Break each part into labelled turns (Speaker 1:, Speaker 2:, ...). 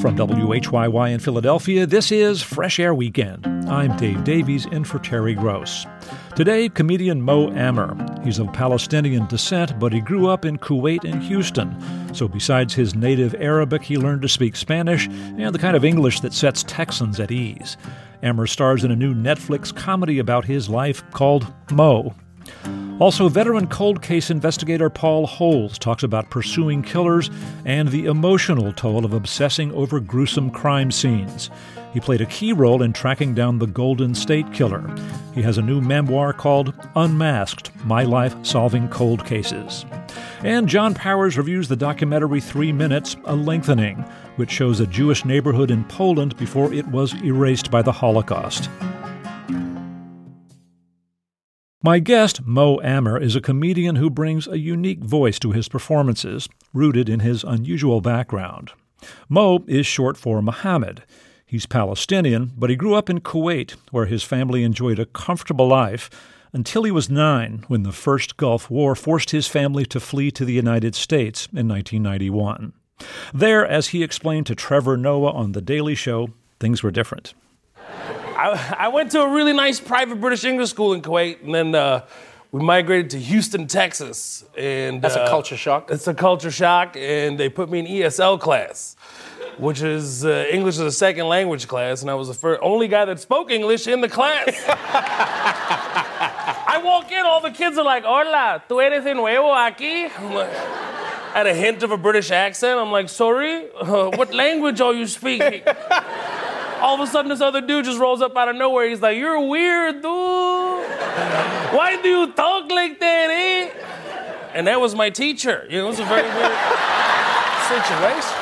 Speaker 1: From WHYY in Philadelphia, this is Fresh Air Weekend. I'm Dave Davies in for Terry Gross. Today, comedian Mo Amer. He's of Palestinian descent, but he grew up in Kuwait and Houston. So, besides his native Arabic, he learned to speak Spanish and the kind of English that sets Texans at ease. Amer stars in a new Netflix comedy about his life called Mo. Also, veteran cold case investigator Paul Holes talks about pursuing killers and the emotional toll of obsessing over gruesome crime scenes. He played a key role in tracking down the Golden State Killer. He has a new memoir called Unmasked My Life Solving Cold Cases. And John Powers reviews the documentary Three Minutes A Lengthening, which shows a Jewish neighborhood in Poland before it was erased by the Holocaust. My guest, Mo Amer, is a comedian who brings a unique voice to his performances, rooted in his unusual background. Mo is short for Mohammed. He's Palestinian, but he grew up in Kuwait, where his family enjoyed a comfortable life until he was nine when the first Gulf War forced his family to flee to the United States in 1991. There, as he explained to Trevor Noah on The Daily Show, things were different.
Speaker 2: I, I went to a really nice private British English school in Kuwait, and then uh, we migrated to Houston, Texas. And
Speaker 3: that's
Speaker 2: uh,
Speaker 3: a culture shock.
Speaker 2: It's a culture shock, and they put me in ESL class, which is uh, English as a second language class, and I was the first, only guy that spoke English in the class. I walk in, all the kids are like, "Hola, tú eres de nuevo aquí?" I'm like, I had a hint of a British accent. I'm like, "Sorry, uh, what language are you speaking?" All of a sudden this other dude just rolls up out of nowhere. He's like, You're weird, dude. Why do you talk like that, eh? And that was my teacher. You know, it was a very weird situation.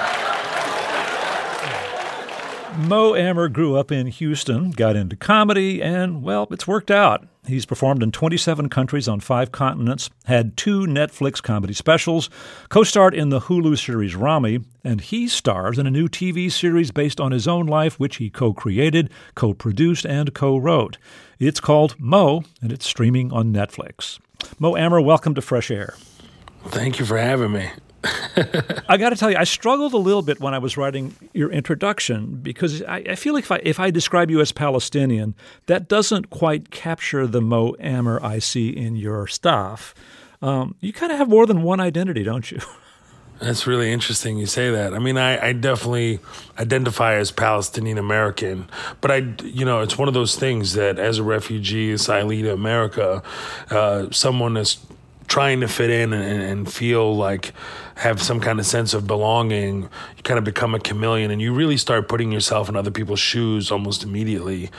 Speaker 1: Mo Amer grew up in Houston, got into comedy, and, well, it's worked out. He's performed in 27 countries on five continents, had two Netflix comedy specials, co starred in the Hulu series Ramy, and he stars in a new TV series based on his own life, which he co created, co produced, and co wrote. It's called Mo, and it's streaming on Netflix. Mo Amer, welcome to Fresh Air.
Speaker 2: Thank you for having me.
Speaker 1: I got to tell you, I struggled a little bit when I was writing your introduction because I, I, feel like if I, if I describe you as Palestinian, that doesn't quite capture the Mo Amer I see in your stuff. Um, you kind of have more than one identity, don't you?
Speaker 2: That's really interesting you say that. I mean, I, I definitely identify as Palestinian American, but I, you know, it's one of those things that as a refugee, asylee to America, uh, someone is trying to fit in and, and, feel like have some kind of sense of belonging, you kind of become a chameleon and you really start putting yourself in other people's shoes almost immediately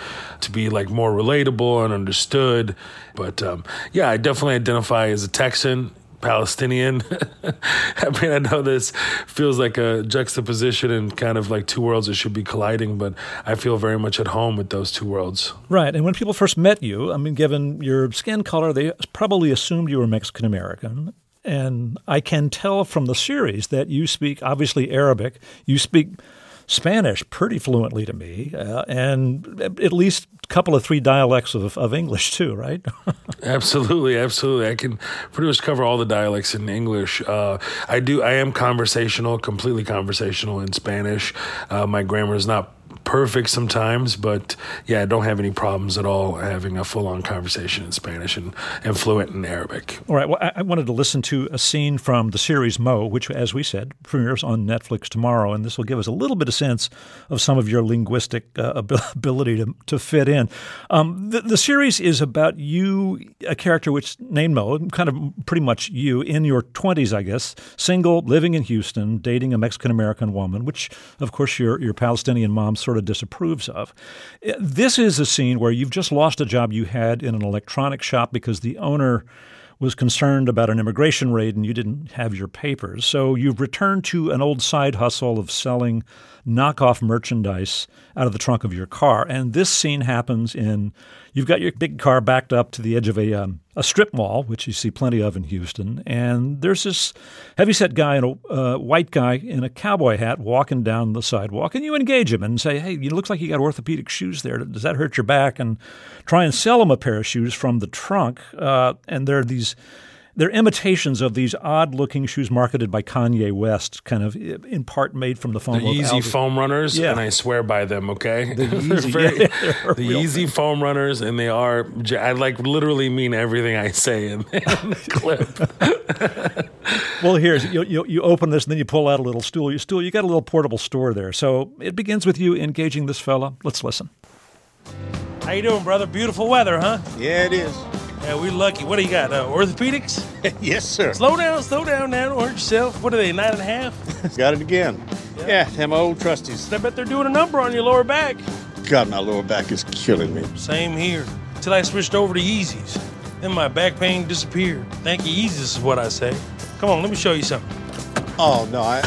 Speaker 2: to be like more relatable and understood. But um, yeah, I definitely identify as a Texan Palestinian. I mean, I know this feels like a juxtaposition and kind of like two worlds that should be colliding, but I feel very much at home with those two worlds.
Speaker 1: Right. And when people first met you, I mean, given your skin color, they probably assumed you were Mexican American. And I can tell from the series that you speak obviously Arabic. You speak Spanish pretty fluently to me, uh, and at least a couple of three dialects of, of English too, right?
Speaker 2: absolutely, absolutely. I can pretty much cover all the dialects in English. Uh, I do. I am conversational, completely conversational in Spanish. Uh, my grammar is not perfect sometimes, but yeah, I don't have any problems at all having a full on conversation in Spanish and, and fluent in Arabic.
Speaker 1: All right. Well, I wanted to listen to a scene from the series Mo, which, as we said, premieres on Netflix tomorrow, and this will give us a little bit of sense of some of your linguistic uh, ability to, to fit in. Um, the, the series is about you, a character which named Mo, kind of pretty much you in your 20s, I guess, single, living in Houston, dating a Mexican American woman, which, of course, your, your Palestinian mom sort of disapproves of. Uh, this is a scene where you've just lost a job you had in an electronic shop because the owner was concerned about an immigration raid and you didn't have your papers. So you've returned to an old side hustle of selling knockoff merchandise out of the trunk of your car. And this scene happens in you've got your big car backed up to the edge of a, um, a strip mall, which you see plenty of in Houston. And there's this heavyset guy, and a uh, white guy in a cowboy hat walking down the sidewalk. And you engage him and say, Hey, it looks like you got orthopedic shoes there. Does that hurt your back? And try and sell him a pair of shoes from the trunk. Uh, and there are these they're imitations of these odd-looking shoes marketed by Kanye West, kind of in part made from the foam.
Speaker 2: The Yeezy foam runners,
Speaker 1: Yeah.
Speaker 2: and I swear by them. Okay,
Speaker 1: The
Speaker 2: They're
Speaker 1: Yeezy-
Speaker 2: very-
Speaker 1: yeah,
Speaker 2: the Yeezy foam runners, and they are. I like literally mean everything I say in, in the clip.
Speaker 1: Well, here's you, you you open this and then you pull out a little stool. You stool. You got a little portable store there. So it begins with you engaging this fella. Let's listen.
Speaker 3: How you doing, brother? Beautiful weather, huh?
Speaker 4: Yeah, it is.
Speaker 3: Yeah, we lucky. What do you got? Uh, orthopedics?
Speaker 4: yes, sir.
Speaker 3: Slow down, slow down now. Don't hurt yourself. What are they, nine and a half?
Speaker 4: Got it again. Yeah, them old trusties.
Speaker 3: I bet they're doing a number on your lower back.
Speaker 4: God, my lower back is killing me.
Speaker 3: Same here. Till I switched over to Yeezys. Then my back pain disappeared. Thank you, Yeezys is what I say. Come on, let me show you something.
Speaker 4: Oh no, I.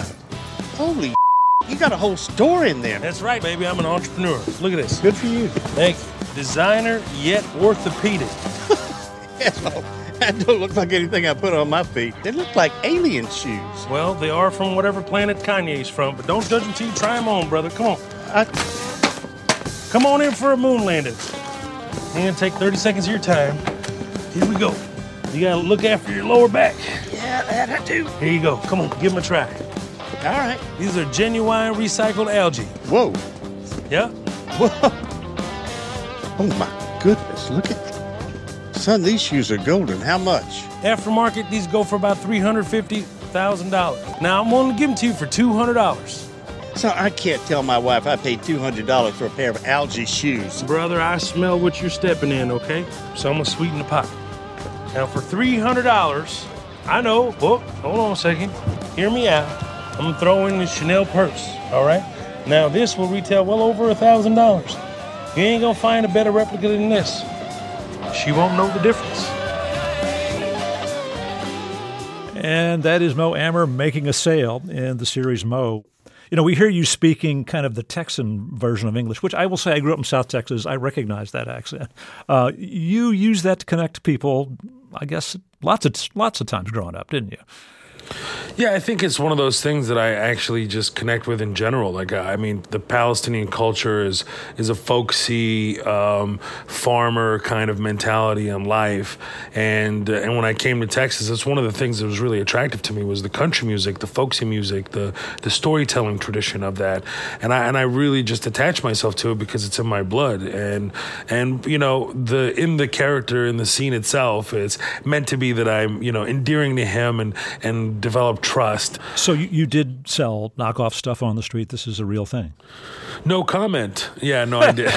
Speaker 4: Holy, you got a whole store in there.
Speaker 3: That's right, baby. I'm an entrepreneur. Look at this.
Speaker 4: Good for you.
Speaker 3: Thank you. Designer yet orthopedic.
Speaker 4: Hell, that don't look like anything I put on my feet. They look like alien shoes.
Speaker 3: Well, they are from whatever planet Kanye's from, but don't judge them till you try them on, brother. Come on.
Speaker 4: I,
Speaker 3: Come on in for a moon landing. And take 30 seconds of your time. Here we go. You gotta look after your lower back.
Speaker 4: yeah, that I do.
Speaker 3: Here you go. Come on, give them a try.
Speaker 4: All right.
Speaker 3: These are genuine recycled algae.
Speaker 4: Whoa.
Speaker 3: Yeah?
Speaker 4: Whoa. Oh my goodness, look at. Son, these shoes are golden. How much?
Speaker 3: Aftermarket, these go for about $350,000. Now, I'm willing to give them to you for $200.
Speaker 4: So I can't tell my wife I paid $200 for a pair of algae shoes.
Speaker 3: Brother, I smell what you're stepping in, okay? So I'm gonna sweeten the pot. Now, for $300, I know, oh, hold on a second. Hear me out. I'm gonna throw in the Chanel purse, all right? Now, this will retail well over a $1,000. You ain't gonna find a better replica than this. She won't know the difference.
Speaker 1: And that is Mo Amer making a sale in the series Mo. You know, we hear you speaking kind of the Texan version of English, which I will say I grew up in South Texas. I recognize that accent. Uh, you use that to connect people, I guess, lots of lots of times growing up, didn't you?
Speaker 2: Yeah, I think it's one of those things that I actually just connect with in general. Like, I mean, the Palestinian culture is is a folksy um, farmer kind of mentality in life, and uh, and when I came to Texas, that's one of the things that was really attractive to me was the country music, the folksy music, the the storytelling tradition of that, and I and I really just attached myself to it because it's in my blood, and and you know the in the character in the scene itself, it's meant to be that I'm you know endearing to him and and develop trust.
Speaker 1: So you, you did sell knockoff stuff on the street. This is a real thing.
Speaker 2: No comment. Yeah, no, I did.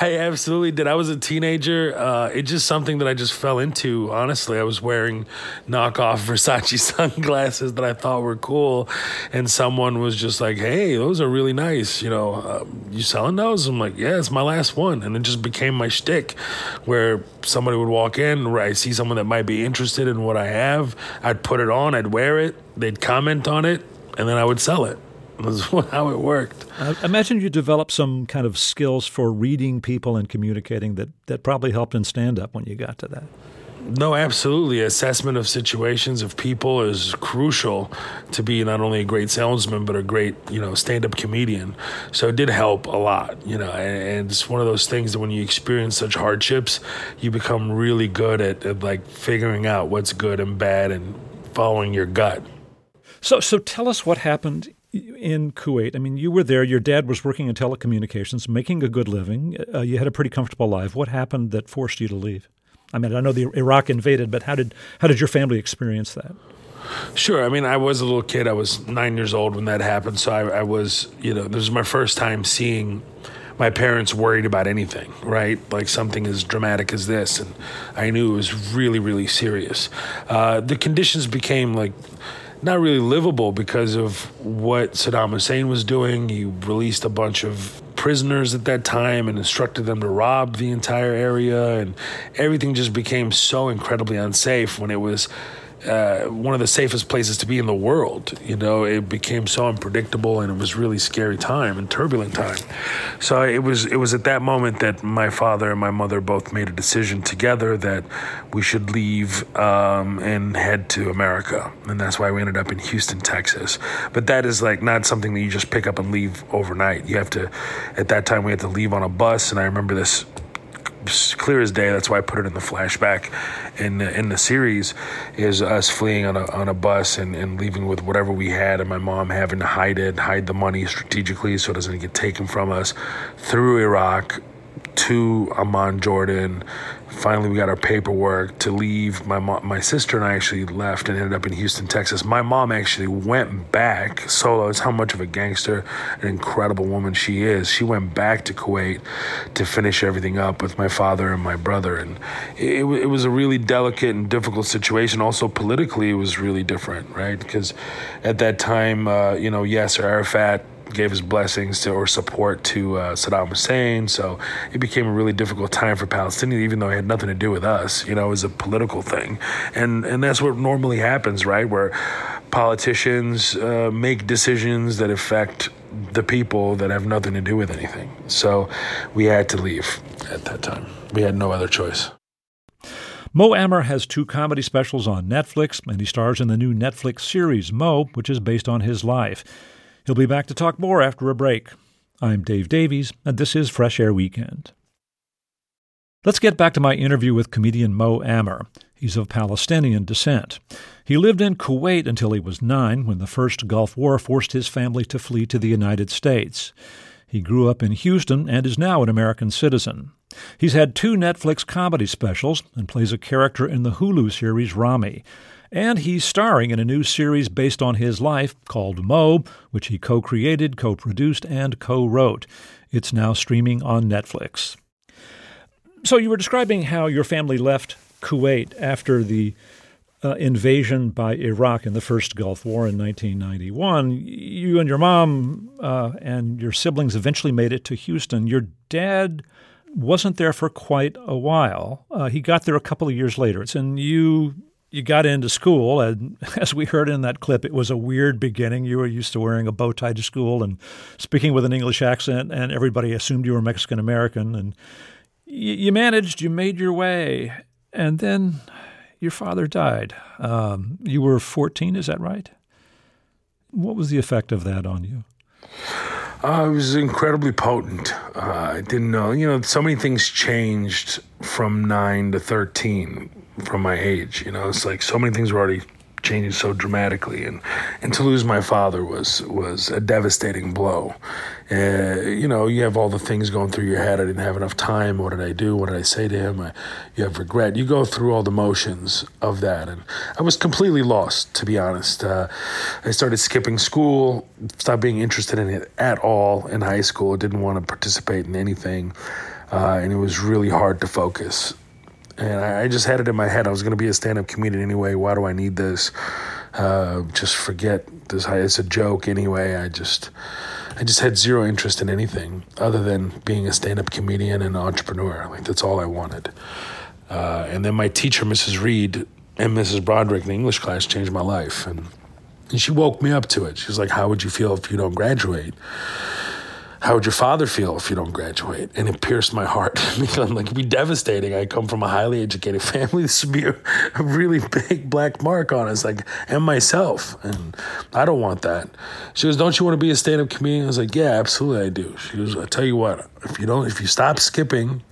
Speaker 2: I absolutely did. I was a teenager. Uh, it's just something that I just fell into. Honestly, I was wearing knockoff Versace sunglasses that I thought were cool, and someone was just like, "Hey, those are really nice. You know, uh, you selling those?" I'm like, "Yeah, it's my last one," and it just became my shtick, where somebody would walk in, where I see someone that might be interested in what I have, I'd put it on, I'd wear it, they'd comment on it, and then I would sell it. That's how it worked.
Speaker 1: I imagine you developed some kind of skills for reading people and communicating that, that probably helped in stand up when you got to that.
Speaker 2: No, absolutely. Assessment of situations of people is crucial to be not only a great salesman but a great, you know, stand-up comedian. So it did help a lot, you know. And, and it's one of those things that when you experience such hardships, you become really good at, at like figuring out what's good and bad and following your gut.
Speaker 1: So, so tell us what happened in Kuwait. I mean, you were there. Your dad was working in telecommunications, making a good living. Uh, you had a pretty comfortable life. What happened that forced you to leave? I mean, I know the Iraq invaded, but how did how did your family experience that?
Speaker 2: Sure. I mean, I was a little kid. I was nine years old when that happened. So I, I was, you know, this was my first time seeing my parents worried about anything, right? Like something as dramatic as this. And I knew it was really, really serious. Uh, the conditions became like not really livable because of what Saddam Hussein was doing. He released a bunch of prisoners at that time and instructed them to rob the entire area. And everything just became so incredibly unsafe when it was uh, one of the safest places to be in the world. You know, it became so unpredictable, and it was really scary time and turbulent time. So it was it was at that moment that my father and my mother both made a decision together that we should leave um, and head to America, and that's why we ended up in Houston, Texas. But that is like not something that you just pick up and leave overnight. You have to. At that time, we had to leave on a bus, and I remember this clear as day. That's why I put it in the flashback in the, in the series is us fleeing on a on a bus and, and leaving with whatever we had, and my mom having to hide it, hide the money strategically so it doesn't get taken from us through Iraq to Amman, Jordan. Finally, we got our paperwork to leave. My mom, my sister and I actually left and ended up in Houston, Texas. My mom actually went back solo. It's how much of a gangster, an incredible woman she is. She went back to Kuwait to finish everything up with my father and my brother, and it, it was a really delicate and difficult situation. Also, politically, it was really different, right? Because at that time, uh, you know, Yasser Arafat gave his blessings to or support to uh, Saddam Hussein. So it became a really difficult time for Palestinians, even though it had nothing to do with us. You know, it was a political thing, and and that's what normally happens, right? Where politicians uh, make decisions that affect the people that have nothing to do with anything. So we had to leave at that time. We had no other choice.
Speaker 1: Mo Amer has two comedy specials on Netflix, and he stars in the new Netflix series Mo, which is based on his life. He'll be back to talk more after a break. I'm Dave Davies, and this is Fresh Air Weekend. Let's get back to my interview with comedian Mo Amer. He's of Palestinian descent. He lived in Kuwait until he was nine when the first Gulf War forced his family to flee to the United States. He grew up in Houston and is now an American citizen. He's had two Netflix comedy specials and plays a character in the Hulu series Ramy. And he's starring in a new series based on his life called Mo, which he co created, co produced, and co wrote. It's now streaming on Netflix. So, you were describing how your family left Kuwait after the uh, invasion by Iraq in the first Gulf War in 1991. You and your mom uh, and your siblings eventually made it to Houston. Your dad wasn't there for quite a while. Uh, he got there a couple of years later. It's And you you got into school, and as we heard in that clip, it was a weird beginning. You were used to wearing a bow tie to school and speaking with an English accent, and everybody assumed you were Mexican American. And you, you, managed, you made your way, and then your father died. Um, you were 14, is that right? What was the effect of that on you?
Speaker 2: Uh, it was incredibly potent. Uh, I didn't know, you know, so many things changed from nine to 13 from my age. You know, it's like so many things were already changing so dramatically, and and to lose my father was was a devastating blow. Uh, you know, you have all the things going through your head. I didn't have enough time. What did I do? What did I say to him? I, you have regret. You go through all the motions of that, and I was completely lost, to be honest. Uh, I started skipping school, stopped being interested in it at all in high school. Didn't want to participate in anything, uh, and it was really hard to focus and I, I just had it in my head I was going to be a stand-up comedian anyway. Why do I need this? Uh, just forget this. It's a joke anyway. I just, I just had zero interest in anything other than being a stand-up comedian and entrepreneur. Like that's all I wanted. Uh, and then my teacher, Mrs. Reed, and Mrs. Broderick in English class changed my life, and and she woke me up to it. She was like, "How would you feel if you don't graduate?" How would your father feel if you don't graduate? And it pierced my heart I'm like, it'd be devastating. I come from a highly educated family. This would be a, a, really big black mark on us, like, and myself. And I don't want that. She goes, Don't you want to be a stand up comedian? I was like, Yeah, absolutely, I do. She goes, I tell you what, if you don't, if you stop skipping,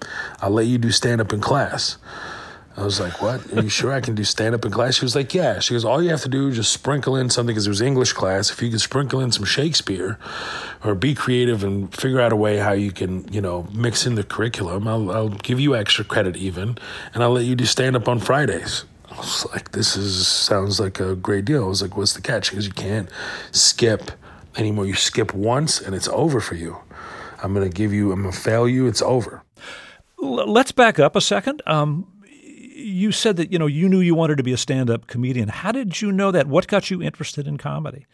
Speaker 2: I'll let you do stand up in class. I was like, "What? Are you sure I can do stand up in class?" She was like, "Yeah." She goes, "All you have to do is just sprinkle in something because it was English class. If you could sprinkle in some Shakespeare, or be creative and figure out a way how you can, you know, mix in the curriculum, I'll, I'll give you extra credit even, and I'll let you do stand up on Fridays." I was like, "This is sounds like a great deal." I was like, "What's the catch?" Because you can't skip anymore. You skip once and it's over for you. I'm gonna give you. I'm gonna fail you. It's over.
Speaker 1: Let's back up a second. Um, you said that you know you knew you wanted to be a stand-up comedian. How did you know that? What got you interested in comedy?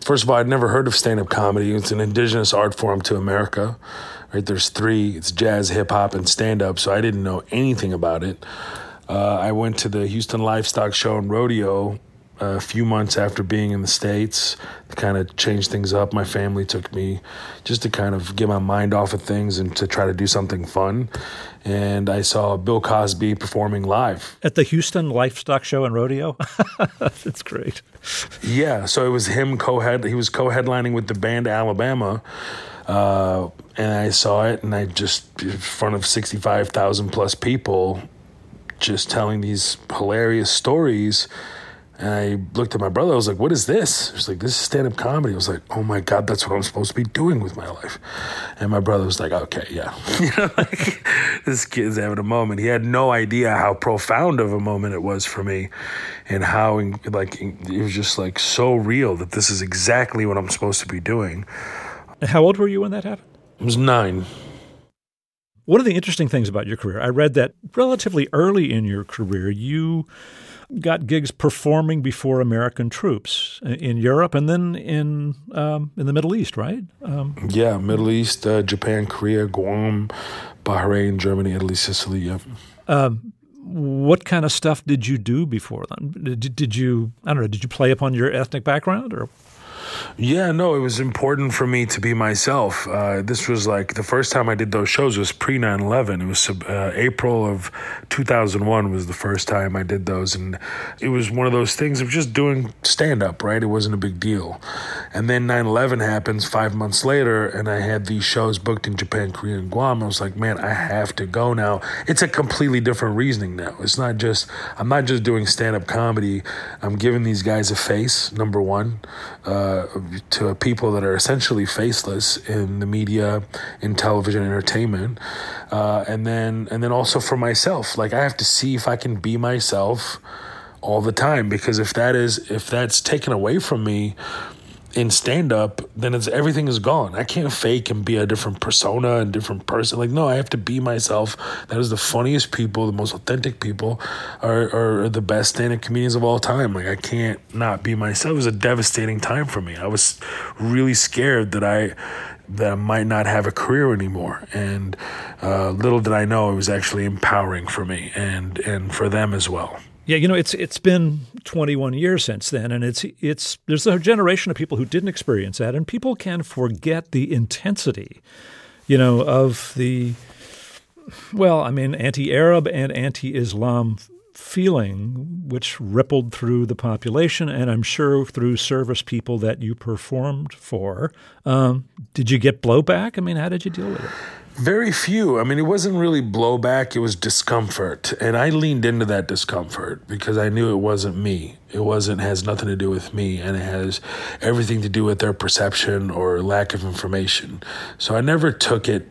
Speaker 2: First of all, I'd never heard of stand-up comedy. It's an indigenous art form to America. Right? There's three. It's jazz, hip hop, and stand-up. So I didn't know anything about it. Uh, I went to the Houston Livestock Show and Rodeo a few months after being in the States to kind of change things up. My family took me just to kind of get my mind off of things and to try to do something fun. And I saw Bill Cosby performing live
Speaker 1: at the Houston Livestock Show and Rodeo. That's great.
Speaker 2: Yeah, so it was him co-head. He was co-headlining with the band Alabama. Uh, and I saw it, and I just in front of sixty five thousand plus people, just telling these hilarious stories. And I looked at my brother. I was like, "What is this?" He was like, "This is stand up comedy." I was like, "Oh my god, that's what I'm supposed to be doing with my life." And my brother was like, "Okay, yeah." you know, like this kid's having a moment. He had no idea how profound of a moment it was for me, and how like it was just like so real that this is exactly what I'm supposed to be doing.
Speaker 1: How old were you when that happened?
Speaker 2: I was nine.
Speaker 1: One of the interesting things about your career, I read that relatively early in your career, you got gigs performing before American troops in Europe and then in um, in the Middle East, right? Um,
Speaker 2: yeah, Middle East, uh, Japan, Korea, Guam, Bahrain, Germany, Italy, Sicily. Yeah. Um,
Speaker 1: what kind of stuff did you do before then? Did, did you I don't know? Did you play upon your ethnic background or?
Speaker 2: Yeah, no, it was important for me to be myself. Uh, this was like the first time I did those shows was pre 9 11. It was uh, April of 2001 was the first time I did those. And it was one of those things of just doing stand up, right? It wasn't a big deal. And then 9 11 happens five months later, and I had these shows booked in Japan, Korea, and Guam. I was like, man, I have to go now. It's a completely different reasoning now. It's not just, I'm not just doing stand up comedy. I'm giving these guys a face, number one. Uh, to people that are essentially faceless in the media, in television, entertainment, uh, and then and then also for myself. Like I have to see if I can be myself all the time because if that is if that's taken away from me in stand up, then it's everything is gone. I can't fake and be a different persona and different person. Like, no, I have to be myself. That is the funniest people, the most authentic people are, are the best stand up comedians of all time. Like, I can't not be myself. It was a devastating time for me. I was really scared that I that I might not have a career anymore. And uh, little did I know it was actually empowering for me and and for them as well.
Speaker 1: Yeah, you know, it's it's been 21 years since then, and it's it's there's a generation of people who didn't experience that, and people can forget the intensity, you know, of the well, I mean, anti-Arab and anti-Islam feeling which rippled through the population, and I'm sure through service people that you performed for. Um, did you get blowback? I mean, how did you deal with it?
Speaker 2: Very few. I mean, it wasn't really blowback, it was discomfort. And I leaned into that discomfort because I knew it wasn't me. It wasn't has nothing to do with me and it has everything to do with their perception or lack of information. So I never took it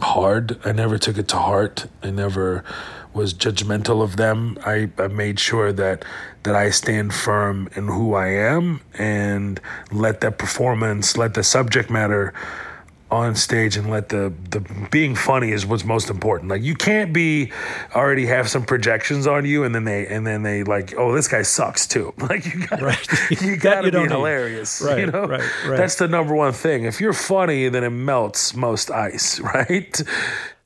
Speaker 2: hard. I never took it to heart. I never was judgmental of them. I, I made sure that that I stand firm in who I am and let that performance, let the subject matter on stage and let the the being funny is what's most important. Like you can't be already have some projections on you and then they and then they like oh this guy sucks too. Like you got right. you got to be hilarious.
Speaker 1: Right,
Speaker 2: you know
Speaker 1: right, right.
Speaker 2: That's the number one thing. If you're funny, then it melts most ice. Right.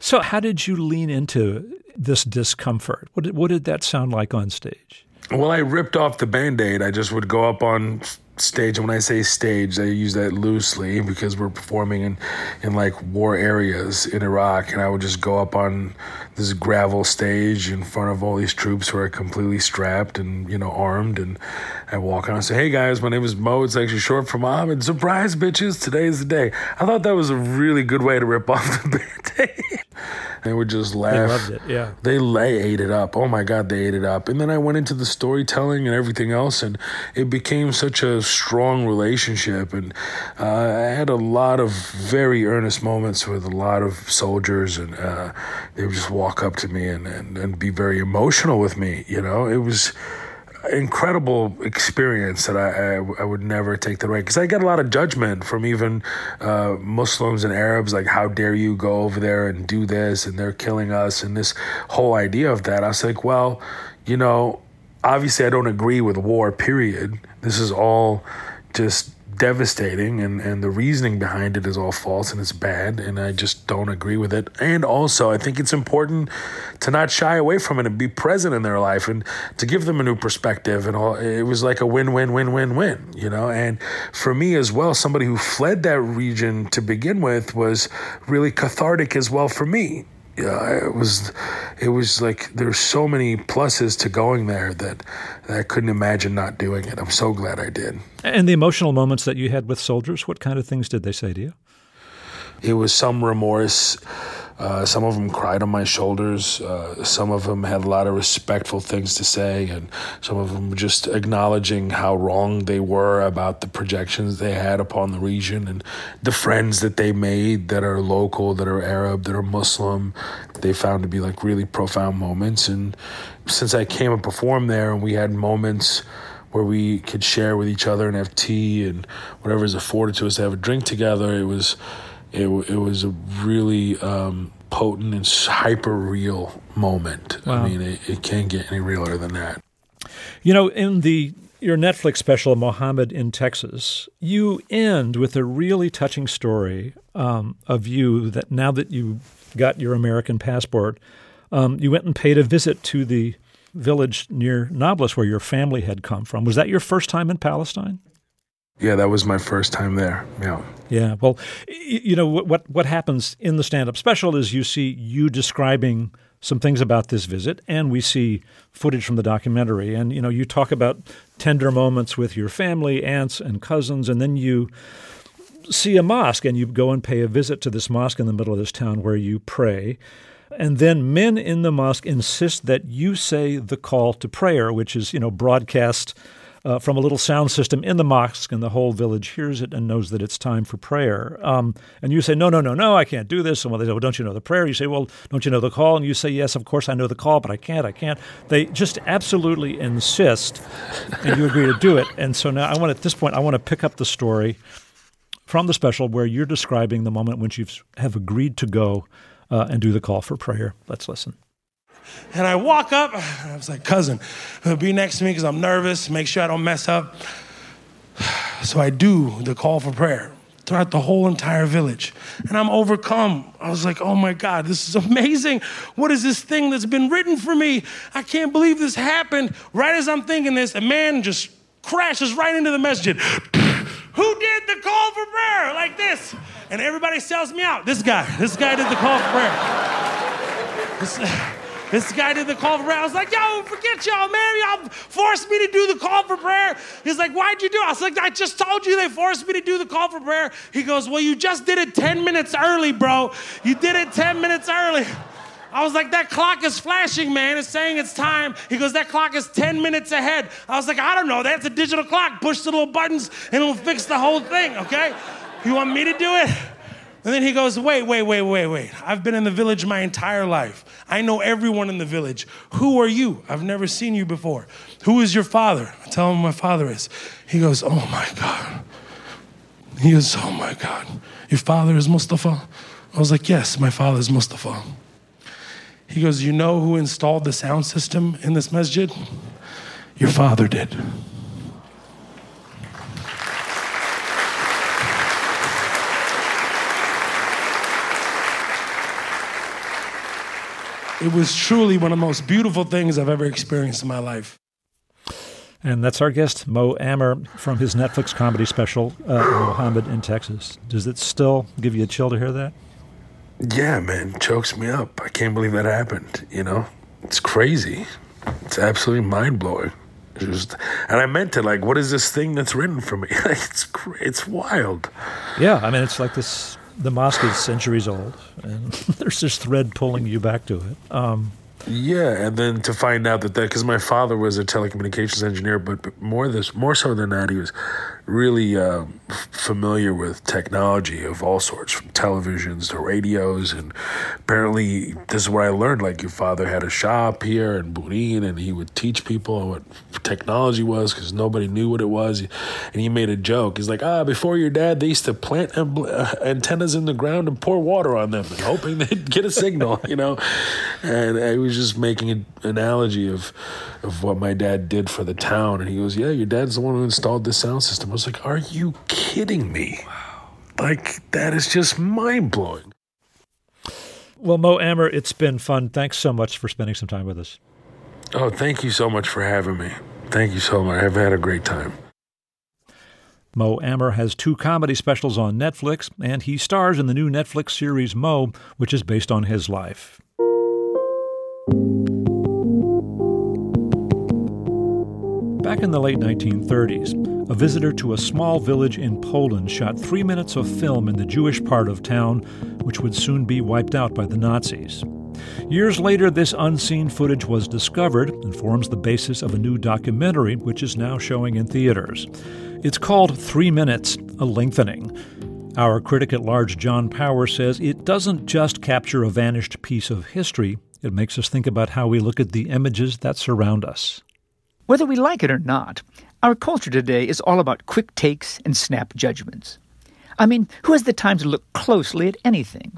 Speaker 1: So how did you lean into this discomfort? What did, what did that sound like on stage?
Speaker 2: Well, I ripped off the band aid. I just would go up on stage. And when I say stage, I use that loosely because we're performing in, in like war areas in Iraq. And I would just go up on this gravel stage in front of all these troops who are completely strapped and, you know, armed. And I walk on and say, Hey guys, my name is Mo. It's actually short for mom. And Surprise, bitches. Today's the day. I thought that was a really good way to rip off the band they would just laugh. They
Speaker 1: loved it, yeah.
Speaker 2: They lay ate it up. Oh my God, they ate it up. And then I went into the storytelling and everything else, and it became such a strong relationship. And uh, I had a lot of very earnest moments with a lot of soldiers, and uh, they would just walk up to me and, and, and be very emotional with me. You know, it was incredible experience that I, I, I, would never take the away because I get a lot of judgment from even uh, Muslims and Arabs like how dare you go over there and do this and they're killing us and this whole idea of that I was like well you know obviously I don't agree with war period this is all just devastating and, and the reasoning behind it is all false and it's bad and I just don't agree with it. And also I think it's important to not shy away from it and be present in their life and to give them a new perspective and all it was like a win win win win win, you know. And for me as well, somebody who fled that region to begin with was really cathartic as well for me yeah, it was it was like there's so many pluses to going there that, that I couldn't imagine not doing it. I'm so glad I did.
Speaker 1: And the emotional moments that you had with soldiers, what kind of things did they say to you?
Speaker 2: it was some remorse. Uh, some of them cried on my shoulders. Uh, some of them had a lot of respectful things to say, and some of them just acknowledging how wrong they were about the projections they had upon the region and the friends that they made that are local, that are Arab, that are Muslim. They found to be like really profound moments. And since I came and performed there, and we had moments where we could share with each other and have tea and whatever is afforded to us to have a drink together, it was it, it was a really um, potent and hyper real moment. Wow. I mean, it, it can't get any realer than that.
Speaker 1: You know, in the your Netflix special, Mohammed in Texas, you end with a really touching story um, of you that now that you got your American passport, um, you went and paid a visit to the village near Nablus where your family had come from. Was that your first time in Palestine?
Speaker 2: Yeah, that was my first time there. Yeah.
Speaker 1: Yeah. Well, you know what what happens in the stand-up special is you see you describing some things about this visit and we see footage from the documentary and you know you talk about tender moments with your family, aunts and cousins and then you see a mosque and you go and pay a visit to this mosque in the middle of this town where you pray. And then men in the mosque insist that you say the call to prayer, which is, you know, broadcast uh, from a little sound system in the mosque, and the whole village hears it and knows that it's time for prayer. Um, and you say, No, no, no, no, I can't do this. And well, they say, Well, don't you know the prayer? You say, Well, don't you know the call? And you say, Yes, of course I know the call, but I can't, I can't. They just absolutely insist, and you agree to do it. And so now I want, at this point, I want to pick up the story from the special where you're describing the moment when you have agreed to go uh, and do the call for prayer. Let's listen.
Speaker 3: And I walk up, I was like, cousin, be next to me because I'm nervous, make sure I don't mess up. So I do the call for prayer throughout the whole entire village. And I'm overcome. I was like, oh my God, this is amazing. What is this thing that's been written for me? I can't believe this happened. Right as I'm thinking this, a man just crashes right into the masjid. Who did the call for prayer like this? And everybody sells me out. This guy, this guy did the call for prayer. This, this guy did the call for prayer. I was like, yo, forget y'all, man. Y'all forced me to do the call for prayer. He's like, why'd you do it? I was like, I just told you they forced me to do the call for prayer. He goes, well, you just did it 10 minutes early, bro. You did it 10 minutes early. I was like, that clock is flashing, man. It's saying it's time. He goes, that clock is 10 minutes ahead. I was like, I don't know. That's a digital clock. Push the little buttons and it'll fix the whole thing, okay? You want me to do it? And then he goes, Wait, wait, wait, wait, wait. I've been in the village my entire life. I know everyone in the village. Who are you? I've never seen you before. Who is your father? I tell him my father is. He goes, Oh my God. He goes, Oh my God. Your father is Mustafa? I was like, Yes, my father is Mustafa. He goes, You know who installed the sound system in this masjid? Your father did. It was truly one of the most beautiful things I've ever experienced in my life.
Speaker 1: And that's our guest, Mo Amer, from his Netflix comedy special, uh, Mohammed in Texas. Does it still give you a chill to hear that?
Speaker 2: Yeah, man, chokes me up. I can't believe that happened. You know, it's crazy. It's absolutely mind blowing. Just, and I meant it like, what is this thing that's written for me? it's it's wild.
Speaker 1: Yeah, I mean, it's like this the mosque is centuries old, and there's this thread pulling you back to it. Um,
Speaker 2: yeah, and then to find out that that because my father was a telecommunications engineer, but, more this more so than that, he was really uh, familiar with technology of all sorts, from televisions to radios. And apparently, this is where I learned like your father had a shop here in Burin, and he would teach people what technology was because nobody knew what it was. And he made a joke. He's like, ah, before your dad, they used to plant uh, antennas in the ground and pour water on them, hoping they'd get a signal, you know? And I was just making an analogy of, of what my dad did for the town. And he goes, yeah, your dad's the one who installed the sound system. I was like, are you kidding me? Wow. Like, that is just mind blowing.
Speaker 1: Well, Mo Amer, it's been fun. Thanks so much for spending some time with us.
Speaker 2: Oh, thank you so much for having me. Thank you so much. I've had a great time.
Speaker 1: Mo Amer has two comedy specials on Netflix, and he stars in the new Netflix series Mo, which is based on his life. Back in the late 1930s, a visitor to a small village in Poland shot three minutes of film in the Jewish part of town, which would soon be wiped out by the Nazis. Years later, this unseen footage was discovered and forms the basis of a new documentary, which is now showing in theaters. It's called Three Minutes A Lengthening. Our critic at large, John Powers, says it doesn't just capture a vanished piece of history, it makes us think about how we look at the images that surround us.
Speaker 5: Whether we like it or not, our culture today is all about quick takes and snap judgments. I mean, who has the time to look closely at anything?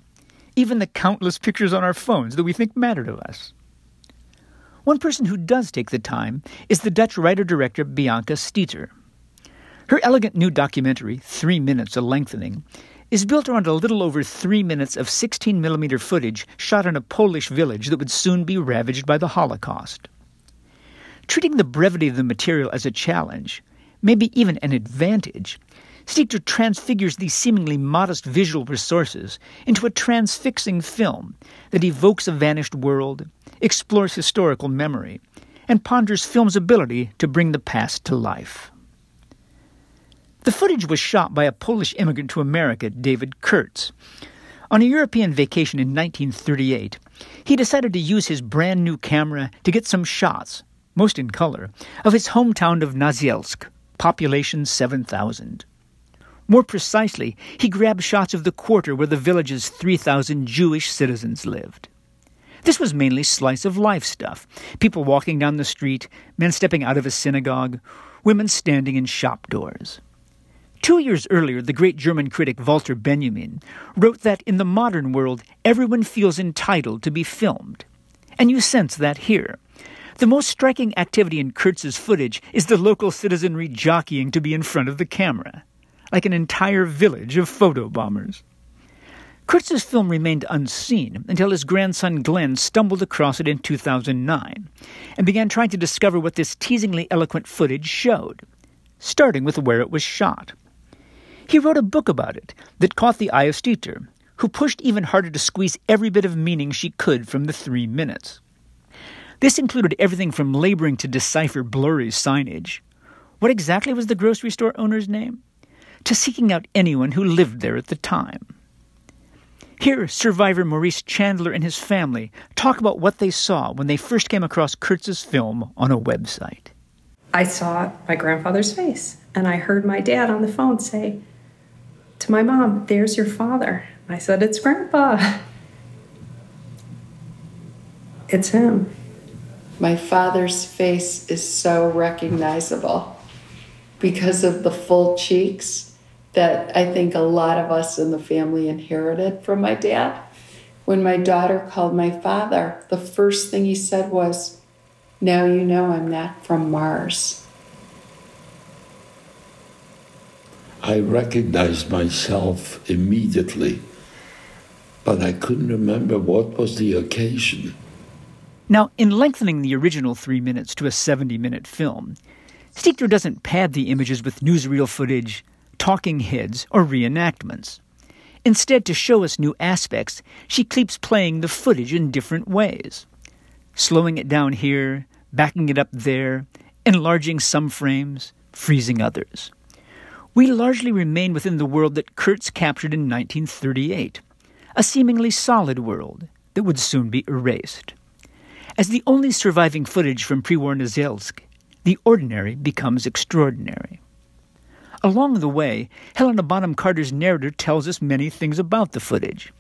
Speaker 5: Even the countless pictures on our phones that we think matter to us. One person who does take the time is the Dutch writer director Bianca Stigter. Her elegant new documentary, Three Minutes a Lengthening, is built around a little over three minutes of 16 millimeter footage shot in a Polish village that would soon be ravaged by the Holocaust. Treating the brevity of the material as a challenge, maybe even an advantage, Stigter transfigures these seemingly modest visual resources into a transfixing film that evokes a vanished world, explores historical memory, and ponders film's ability to bring the past to life. The footage was shot by a Polish immigrant to America, David Kurtz. On a European vacation in 1938, he decided to use his brand new camera to get some shots most in color, of his hometown of Nasielsk, population 7,000. More precisely, he grabbed shots of the quarter where the village's 3,000 Jewish citizens lived. This was mainly slice of life stuff people walking down the street, men stepping out of a synagogue, women standing in shop doors. Two years earlier, the great German critic Walter Benjamin wrote that in the modern world, everyone feels entitled to be filmed. And you sense that here. The most striking activity in Kurtz's footage is the local citizenry jockeying to be in front of the camera, like an entire village of photo bombers. Kurtz's film remained unseen until his grandson Glenn stumbled across it in 2009 and began trying to discover what this teasingly eloquent footage showed, starting with where it was shot. He wrote a book about it that caught the eye of Stigter, who pushed even harder to squeeze every bit of meaning she could from the three minutes. This included everything from laboring to decipher blurry signage. What exactly was the grocery store owner's name? To seeking out anyone who lived there at the time. Here, survivor Maurice Chandler and his family talk about what they saw when they first came across Kurtz's film on a website.
Speaker 6: I saw my grandfather's face, and I heard my dad on the phone say to my mom, There's your father. I said, It's Grandpa. It's him.
Speaker 7: My father's face is so recognizable because of the full cheeks that I think a lot of us in the family inherited from my dad. When my daughter called my father, the first thing he said was, Now you know I'm not from Mars.
Speaker 8: I recognized myself immediately, but I couldn't remember what was the occasion.
Speaker 5: Now, in lengthening the original three minutes to a 70 minute film, Stigter doesn't pad the images with newsreel footage, talking heads, or reenactments. Instead, to show us new aspects, she keeps playing the footage in different ways. Slowing it down here, backing it up there, enlarging some frames, freezing others. We largely remain within the world that Kurtz captured in 1938, a seemingly solid world that would soon be erased. As the only surviving footage from pre war Nasielsk, the ordinary becomes extraordinary. Along the way, Helena Bonham Carter's narrator tells us many things about the footage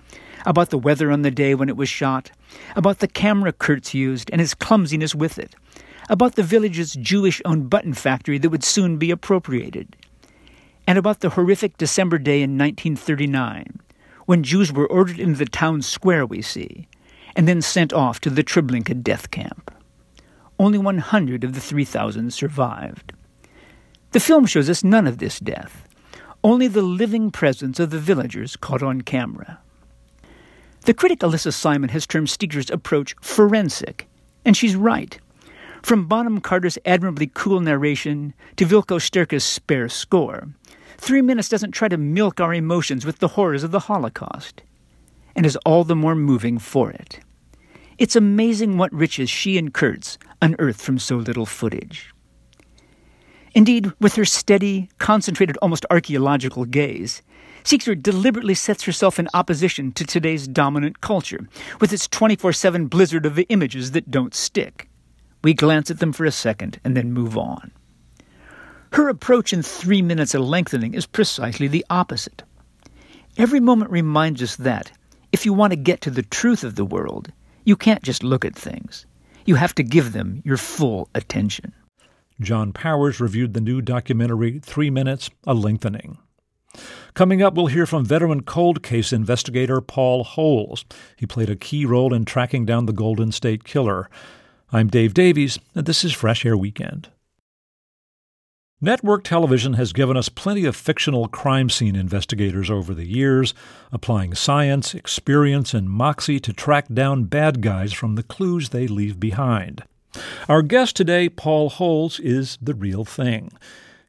Speaker 5: about the weather on the day when it was shot, about the camera Kurtz used and his clumsiness with it, about the village's Jewish owned button factory that would soon be appropriated, and about the horrific December day in 1939 when Jews were ordered into the town square we see, and then sent off to the Treblinka death camp. Only 100 of the 3,000 survived. The film shows us none of this death, only the living presence of the villagers caught on camera. The critic Alissa Simon has termed Stigter's approach forensic, and she's right. From Bonham Carter's admirably cool narration to Vilko Sterke's spare score, Three Minutes doesn't try to milk our emotions with the horrors of the Holocaust, and is all the more moving for it. It's amazing what riches she and Kurtz unearthed from so little footage. Indeed, with her steady, concentrated, almost archaeological gaze, Stigter deliberately sets herself in opposition to today's dominant culture, with its 24 7 blizzard of images that don't stick. We glance at them for a second and then move on. Her approach in three minutes of lengthening is precisely the opposite. Every moment reminds us that, if you want to get to the truth of the world, you can't just look at things. You have to give them your full attention.
Speaker 1: John Powers reviewed the new documentary Three Minutes, A Lengthening. Coming up, we'll hear from veteran cold case investigator Paul Holes. He played a key role in tracking down the Golden State Killer. I'm Dave Davies, and this is Fresh Air Weekend. Network television has given us plenty of fictional crime scene investigators over the years, applying science, experience, and moxie to track down bad guys from the clues they leave behind. Our guest today, Paul Holes, is the real thing.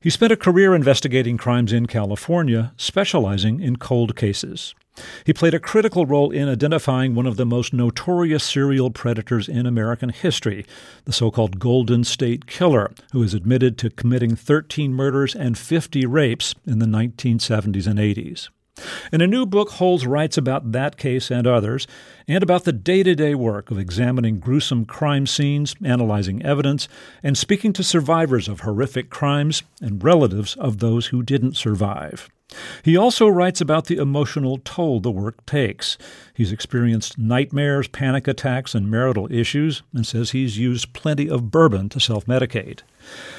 Speaker 1: He spent a career investigating crimes in California, specializing in cold cases. He played a critical role in identifying one of the most notorious serial predators in American history, the so called Golden State Killer, who is admitted to committing 13 murders and 50 rapes in the 1970s and 80s. In a new book, Holes writes about that case and others, and about the day to day work of examining gruesome crime scenes, analyzing evidence, and speaking to survivors of horrific crimes and relatives of those who didn't survive. He also writes about the emotional toll the work takes. He's experienced nightmares, panic attacks, and marital issues, and says he's used plenty of bourbon to self medicate.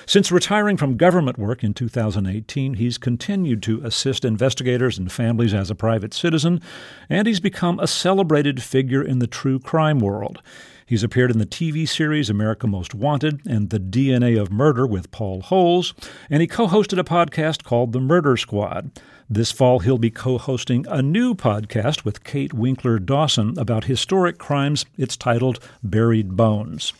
Speaker 1: Since retiring from government work in 2018, he's continued to assist investigators and families as a private citizen, and he's become a celebrated figure in the true crime world. He's appeared in the TV series America Most Wanted and The DNA of Murder with Paul Holes, and he co hosted a podcast called The Murder Squad. This fall, he'll be co hosting a new podcast with Kate Winkler Dawson about historic crimes. It's titled Buried Bones.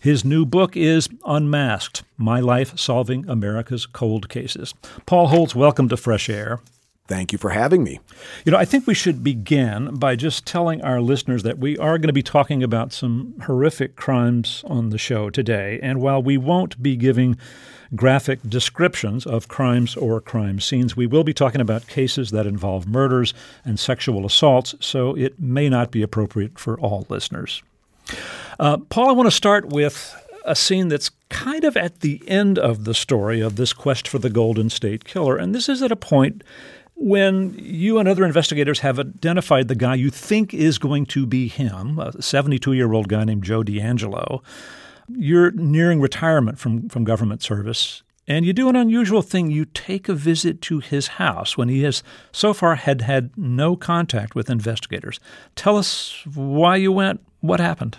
Speaker 1: His new book is Unmasked My Life Solving America's Cold Cases. Paul Holes, welcome to Fresh Air.
Speaker 9: Thank you for having me.
Speaker 1: You know, I think we should begin by just telling our listeners that we are going to be talking about some horrific crimes on the show today. And while we won't be giving graphic descriptions of crimes or crime scenes, we will be talking about cases that involve murders and sexual assaults, so it may not be appropriate for all listeners. Uh, Paul, I want to start with a scene that's kind of at the end of the story of this quest for the Golden State Killer. And this is at a point when you and other investigators have identified the guy you think is going to be him, a 72 year old guy named Joe DeAngelo, you're nearing retirement from, from government service. And you do an unusual thing. You take a visit to his house when he has so far had had no contact with investigators. Tell us why you went, what happened.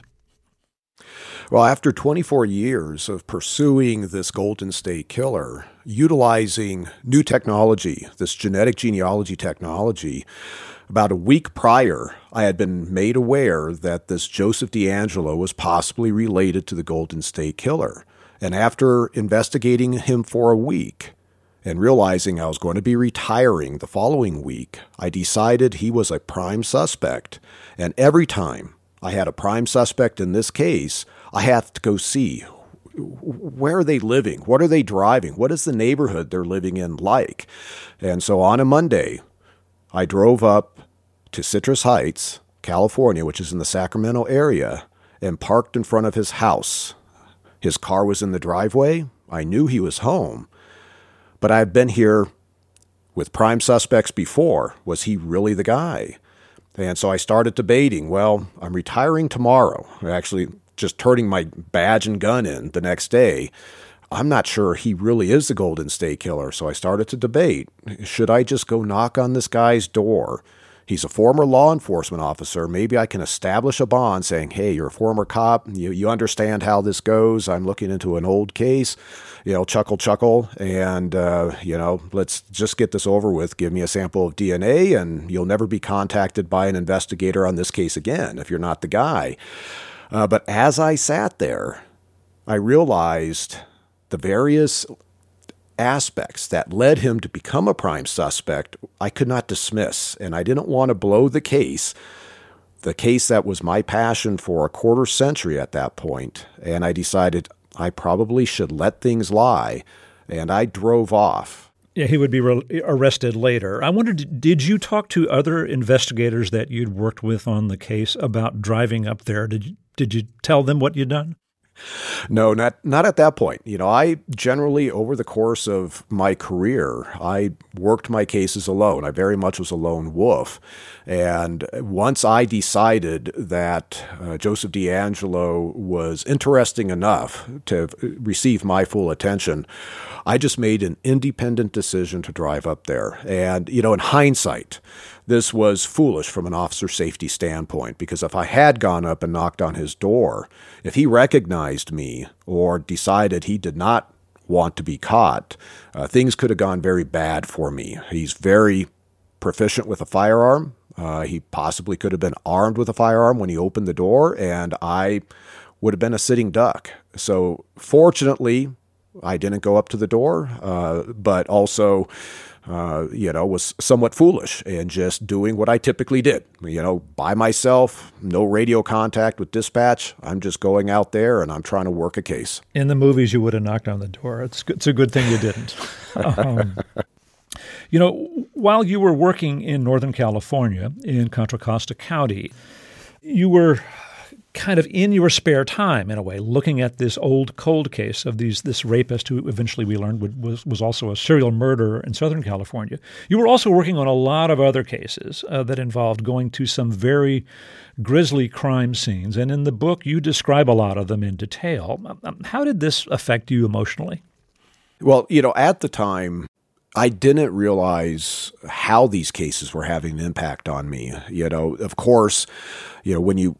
Speaker 9: Well, after 24 years of pursuing this Golden State Killer, utilizing new technology, this genetic genealogy technology, about a week prior, I had been made aware that this Joseph DeAngelo was possibly related to the Golden State Killer. And after investigating him for a week and realizing I was going to be retiring the following week, I decided he was a prime suspect. And every time I had a prime suspect in this case, I have to go see where are they living? What are they driving? What is the neighborhood they're living in like? And so on a Monday, I drove up to Citrus Heights, California, which is in the Sacramento area, and parked in front of his house. His car was in the driveway. I knew he was home, but I had been here with prime suspects before. Was he really the guy? And so I started debating well, I'm retiring tomorrow. Actually, just turning my badge and gun in the next day. I'm not sure he really is the Golden State Killer. So I started to debate should I just go knock on this guy's door? He's a former law enforcement officer. Maybe I can establish a bond saying, hey, you're a former cop. You, you understand how this goes. I'm looking into an old case. You know, chuckle, chuckle. And, uh, you know, let's just get this over with. Give me a sample of DNA, and you'll never be contacted by an investigator on this case again if you're not the guy. Uh, but as I sat there, I realized the various aspects that led him to become a prime suspect I could not dismiss, and I didn't want to blow the case, the case that was my passion for a quarter century at that point. and I decided I probably should let things lie and I drove off.
Speaker 1: Yeah, he would be re- arrested later. I wondered, did you talk to other investigators that you'd worked with on the case about driving up there? Did did you tell them what you'd done?
Speaker 9: No, not not at that point. You know, I generally over the course of my career, I worked my cases alone. I very much was a lone wolf. And once I decided that uh, Joseph DeAngelo was interesting enough to receive my full attention, I just made an independent decision to drive up there. And, you know, in hindsight, this was foolish from an officer safety standpoint because if I had gone up and knocked on his door, if he recognized me or decided he did not want to be caught, uh, things could have gone very bad for me. He's very proficient with a firearm. Uh, he possibly could have been armed with a firearm when he opened the door, and I would have been a sitting duck. So, fortunately, I didn't go up to the door, uh, but also, uh, you know, was somewhat foolish and just doing what I typically did. You know, by myself, no radio contact with dispatch. I'm just going out there and I'm trying to work a case.
Speaker 1: In the movies, you would have knocked on the door. It's it's a good thing you didn't. um, you know, while you were working in Northern California in Contra Costa County, you were kind of in your spare time in a way looking at this old cold case of these this rapist who eventually we learned would, was was also a serial murderer in Southern California. You were also working on a lot of other cases uh, that involved going to some very grisly crime scenes, and in the book you describe a lot of them in detail. Um, how did this affect you emotionally?
Speaker 9: Well, you know, at the time, I didn't realize how these cases were having an impact on me. You know, of course, you know, when you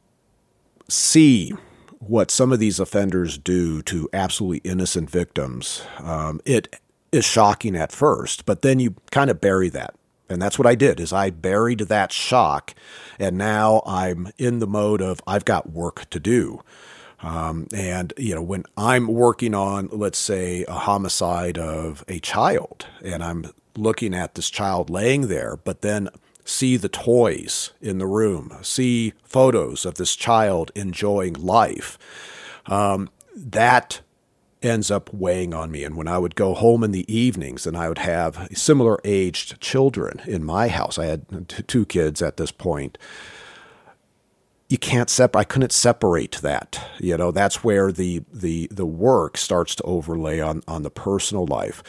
Speaker 9: see what some of these offenders do to absolutely innocent victims, um, it is shocking at first, but then you kind of bury that. And that's what I did is I buried that shock and now I'm in the mode of I've got work to do. Um, and you know when I'm working on let's say a homicide of a child and I'm looking at this child laying there, but then see the toys in the room, see photos of this child enjoying life. Um, that ends up weighing on me. And when I would go home in the evenings and I would have similar aged children in my house, I had t- two kids at this point. You can't. I couldn't separate that. You know, that's where the the the work starts to overlay on on the personal life.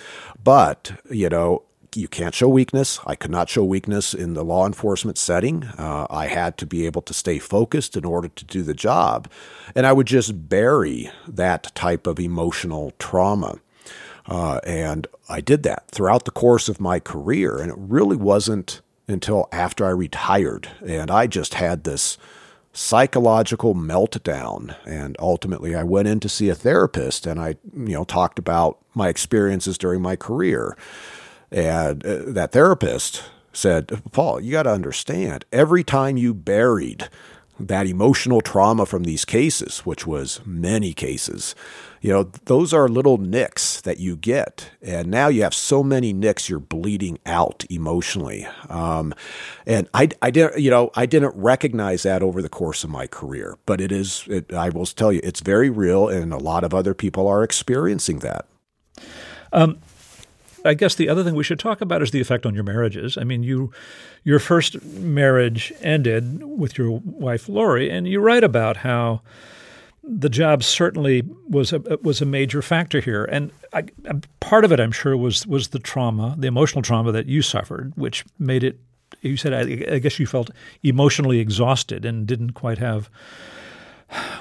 Speaker 9: But you know, you can't show weakness. I could not show weakness in the law enforcement setting. Uh, I had to be able to stay focused in order to do the job. And I would just bury that type of emotional trauma. Uh, and I did that throughout the course of my career. And it really wasn't until after I retired and I just had this psychological meltdown and ultimately I went in to see a therapist and I you know talked about my experiences during my career and uh, that therapist said, Paul, you got to understand, every time you buried that emotional trauma from these cases, which was many cases, you know, those are little nicks that you get. And now you have so many nicks, you're bleeding out emotionally. Um, and I, I didn't, you know, I didn't recognize that over the course of my career, but it is, it, I will tell you, it's very real. And a lot of other people are experiencing that.
Speaker 1: Um, I guess the other thing we should talk about is the effect on your marriages. I mean, you, your first marriage ended with your wife Lori, and you write about how the job certainly was a was a major factor here, and I, part of it, I'm sure, was was the trauma, the emotional trauma that you suffered, which made it. You said, I, I guess you felt emotionally exhausted and didn't quite have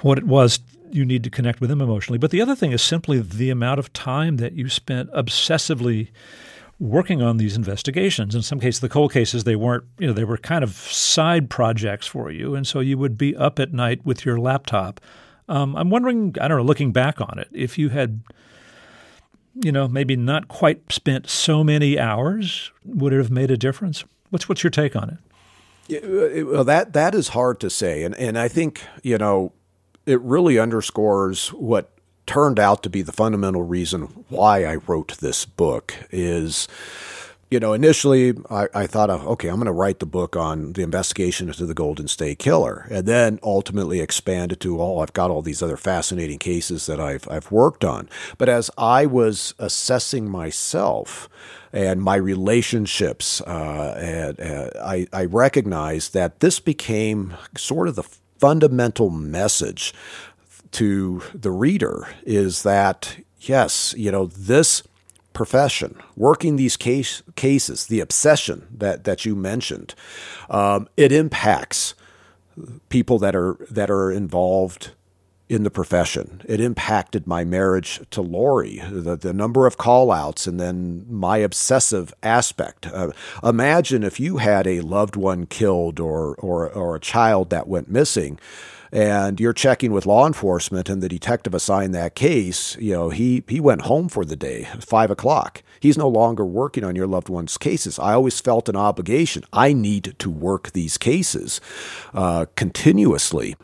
Speaker 1: what it was you need to connect with them emotionally. But the other thing is simply the amount of time that you spent obsessively working on these investigations. In some cases, the cold cases, they weren't, you know, they were kind of side projects for you. And so you would be up at night with your laptop. Um, I'm wondering, I don't know, looking back on it, if you had, you know, maybe not quite spent so many hours, would it have made a difference? What's what's your take on it?
Speaker 9: Yeah, well, that that is hard to say, and and I think you know it really underscores what turned out to be the fundamental reason why I wrote this book is you know, initially I, I thought of, okay, I'm going to write the book on the investigation into the Golden State Killer, and then ultimately expanded to, oh, I've got all these other fascinating cases that I've, I've worked on. But as I was assessing myself and my relationships, uh, and, uh, I, I recognized that this became sort of the fundamental message to the reader is that, yes, you know, this – profession, working these case, cases, the obsession that, that you mentioned, um, it impacts people that are that are involved in the profession. It impacted my marriage to Lori, the, the number of call outs, and then my obsessive aspect. Uh, imagine if you had a loved one killed or, or, or a child that went missing and you're checking with law enforcement and the detective assigned that case, you know, he, he went home for the day, five o'clock. He's no longer working on your loved one's cases. I always felt an obligation. I need to work these cases uh, continuously.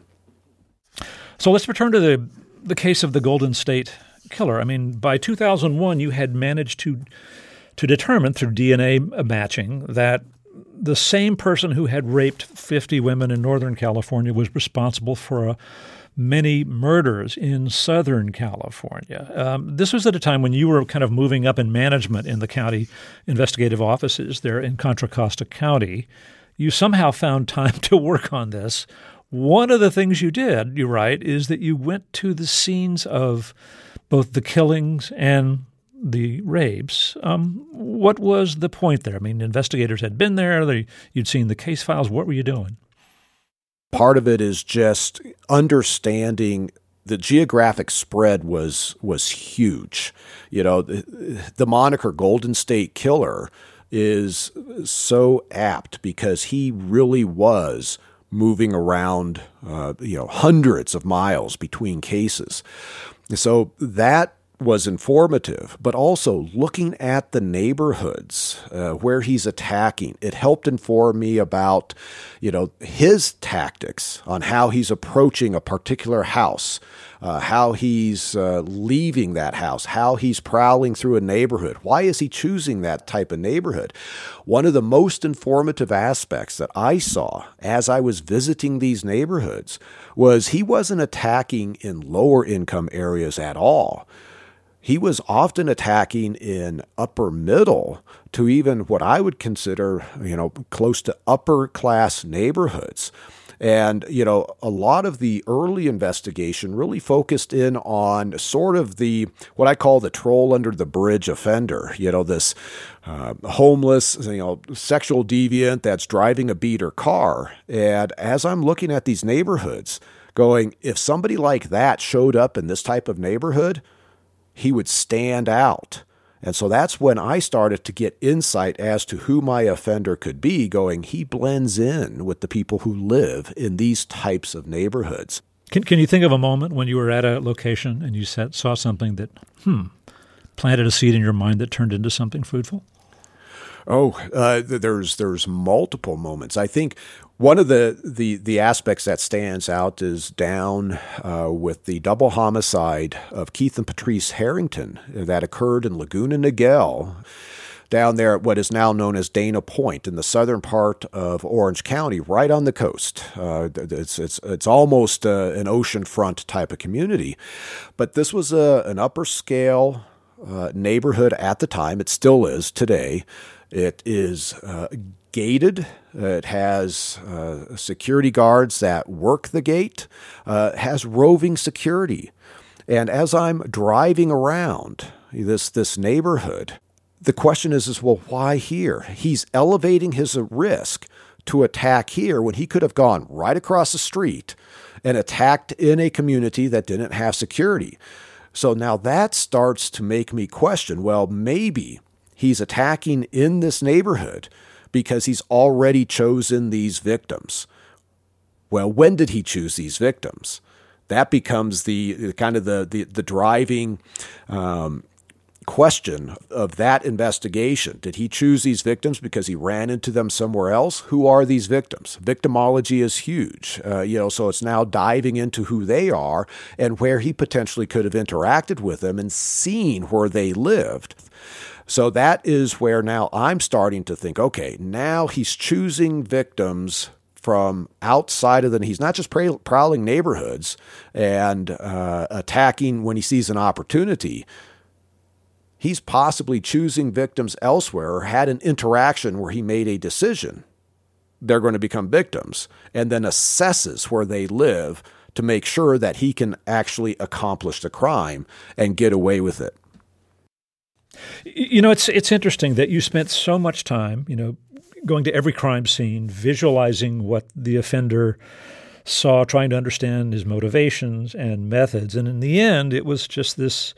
Speaker 1: So let's return to the, the case of the Golden State Killer. I mean, by 2001, you had managed to to determine through DNA matching that the same person who had raped 50 women in Northern California was responsible for a many murders in Southern California. Um, this was at a time when you were kind of moving up in management in the county investigative offices there in Contra Costa County. You somehow found time to work on this. One of the things you did, you write, is that you went to the scenes of both the killings and the rapes. Um, what was the point there? I mean, investigators had been there, they, you'd seen the case files. What were you doing?
Speaker 9: Part of it is just understanding the geographic spread was was huge. You know, the, the moniker Golden State Killer is so apt because he really was moving around, uh, you know, hundreds of miles between cases. So that was informative, but also looking at the neighborhoods uh, where he's attacking. It helped inform me about, you know, his tactics on how he's approaching a particular house, uh, how he's uh, leaving that house, how he's prowling through a neighborhood. Why is he choosing that type of neighborhood? One of the most informative aspects that I saw as I was visiting these neighborhoods was he wasn't attacking in lower income areas at all he was often attacking in upper middle to even what I would consider, you know, close to upper class neighborhoods. And, you know, a lot of the early investigation really focused in on sort of the, what I call the troll under the bridge offender, you know, this uh, homeless, you know, sexual deviant that's driving a beater car. And as I'm looking at these neighborhoods, going, if somebody like that showed up in this type of neighborhood, he would stand out. And so that's when I started to get insight as to who my offender could be, going, he blends in with the people who live in these types of neighborhoods.
Speaker 1: Can, can you think of a moment when you were at a location and you saw something that, hmm, planted a seed in your mind that turned into something fruitful?
Speaker 9: Oh, uh, there's there's multiple moments. I think one of the, the, the aspects that stands out is down uh, with the double homicide of Keith and Patrice Harrington that occurred in Laguna Niguel down there at what is now known as Dana Point in the southern part of Orange County, right on the coast. Uh, it's, it's, it's almost uh, an oceanfront type of community. But this was a, an upper scale uh, neighborhood at the time. It still is today. It is uh, gated. It has uh, security guards that work the gate. Uh, has roving security. And as I'm driving around this this neighborhood, the question is, is well, why here? He's elevating his risk to attack here when he could have gone right across the street and attacked in a community that didn't have security. So now that starts to make me question well, maybe he's attacking in this neighborhood because he's already chosen these victims. Well, when did he choose these victims? That becomes the kind of the the, the driving um, question of that investigation. Did he choose these victims because he ran into them somewhere else? Who are these victims? Victimology is huge, uh, you know. So it's now diving into who they are and where he potentially could have interacted with them and seen where they lived. So that is where now I'm starting to think. Okay, now he's choosing victims from outside of the he's not just prowling neighborhoods and uh, attacking when he sees an opportunity he's possibly choosing victims elsewhere or had an interaction where he made a decision they're going to become victims and then assesses where they live to make sure that he can actually accomplish the crime and get away with it.
Speaker 1: You know it's it's interesting that you spent so much time you know going to every crime scene visualizing what the offender saw trying to understand his motivations and methods. And in the end it was just this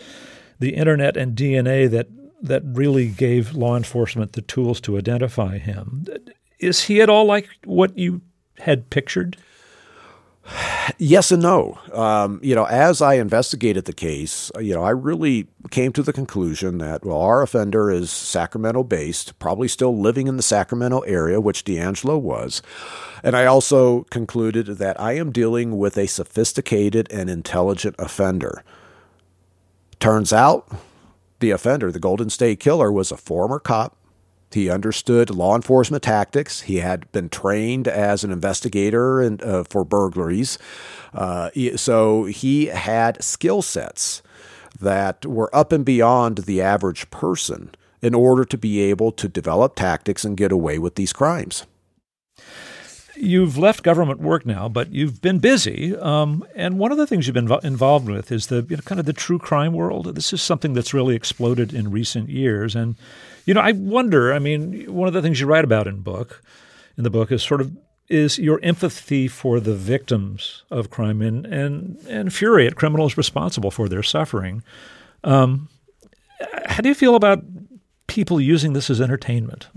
Speaker 1: the internet and DNA that that really gave law enforcement the tools to identify him. Is he at all like what you had pictured?
Speaker 9: Yes and no. Um, you know, as I investigated the case, you know, I really came to the conclusion that, well, our offender is Sacramento based, probably still living in the Sacramento area, which DeAngelo was. And I also concluded that I am dealing with a sophisticated and intelligent offender. Turns out the offender, the Golden State Killer, was a former cop. He understood law enforcement tactics. He had been trained as an investigator and, uh, for burglaries. Uh, so he had skill sets that were up and beyond the average person in order to be able to develop tactics and get away with these crimes
Speaker 1: you've left government work now, but you've been busy. Um, and one of the things you've been involved with is the you know, kind of the true crime world. This is something that's really exploded in recent years. And you know, I wonder. I mean, one of the things you write about in book, in the book, is sort of is your empathy for the victims of crime and and and fury at criminals responsible for their suffering. Um, how do you feel about people using this as entertainment?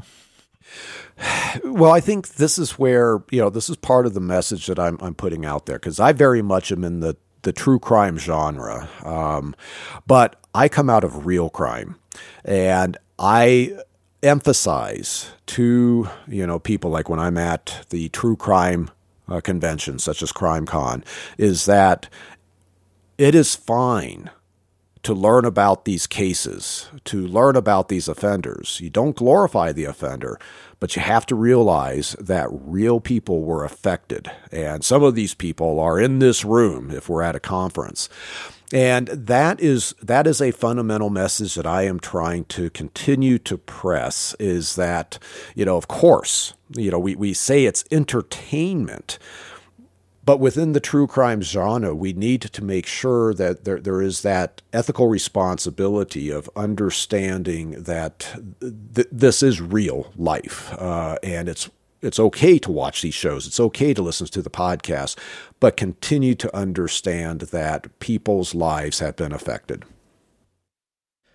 Speaker 9: Well, I think this is where you know this is part of the message that I'm I'm putting out there because I very much am in the the true crime genre, um, but I come out of real crime, and I emphasize to you know people like when I'm at the true crime uh, conventions such as Crime Con is that it is fine to learn about these cases, to learn about these offenders. You don't glorify the offender, but you have to realize that real people were affected. And some of these people are in this room if we're at a conference. And that is that is a fundamental message that I am trying to continue to press is that, you know, of course, you know, we, we say it's entertainment, but within the true crime genre, we need to make sure that there, there is that ethical responsibility of understanding that th- this is real life, uh, and it's it's okay to watch these shows. It's okay to listen to the podcast, but continue to understand that people's lives have been affected.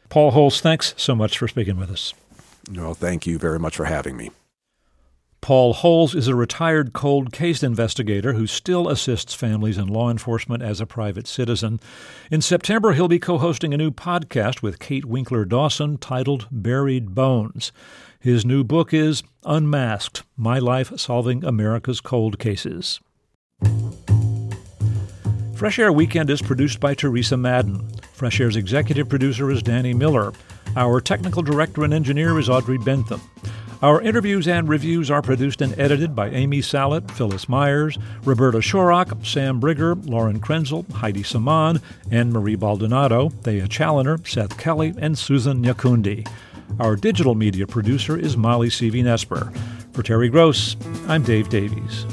Speaker 1: Paul Holes, thanks so much for speaking with us.
Speaker 9: No, thank you very much for having me.
Speaker 1: Paul Holes is a retired cold case investigator who still assists families and law enforcement as a private citizen. In September, he'll be co hosting a new podcast with Kate Winkler Dawson titled Buried Bones. His new book is Unmasked My Life Solving America's Cold Cases. Fresh Air Weekend is produced by Teresa Madden. Fresh Air's executive producer is Danny Miller. Our technical director and engineer is Audrey Bentham. Our interviews and reviews are produced and edited by Amy Salit, Phyllis Myers, Roberta Shorrock, Sam Brigger, Lauren Krenzel, Heidi Saman, Anne Marie Baldonado, Thea Challoner, Seth Kelly, and Susan Nyakundi. Our digital media producer is Molly Seavy-Nesper. For Terry Gross, I'm Dave Davies.